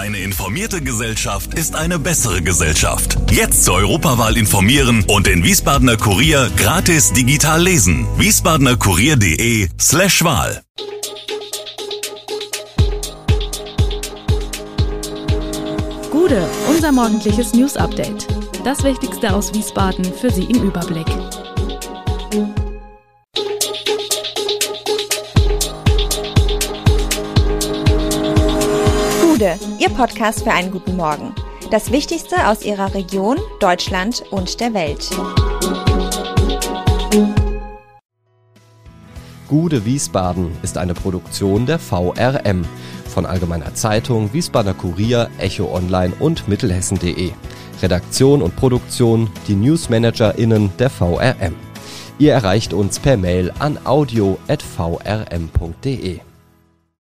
Eine informierte Gesellschaft ist eine bessere Gesellschaft. Jetzt zur Europawahl informieren und den Wiesbadener Kurier gratis digital lesen. wiesbadenerkurier.de slash Wahl. Gude, unser morgendliches News Update. Das Wichtigste aus Wiesbaden für Sie im Überblick. Ihr Podcast für einen guten Morgen. Das Wichtigste aus Ihrer Region, Deutschland und der Welt. Gude Wiesbaden ist eine Produktion der VRM von Allgemeiner Zeitung, Wiesbadener Kurier, Echo Online und Mittelhessen.de. Redaktion und Produktion die NewsmanagerInnen der VRM. Ihr erreicht uns per Mail an audio.vrm.de.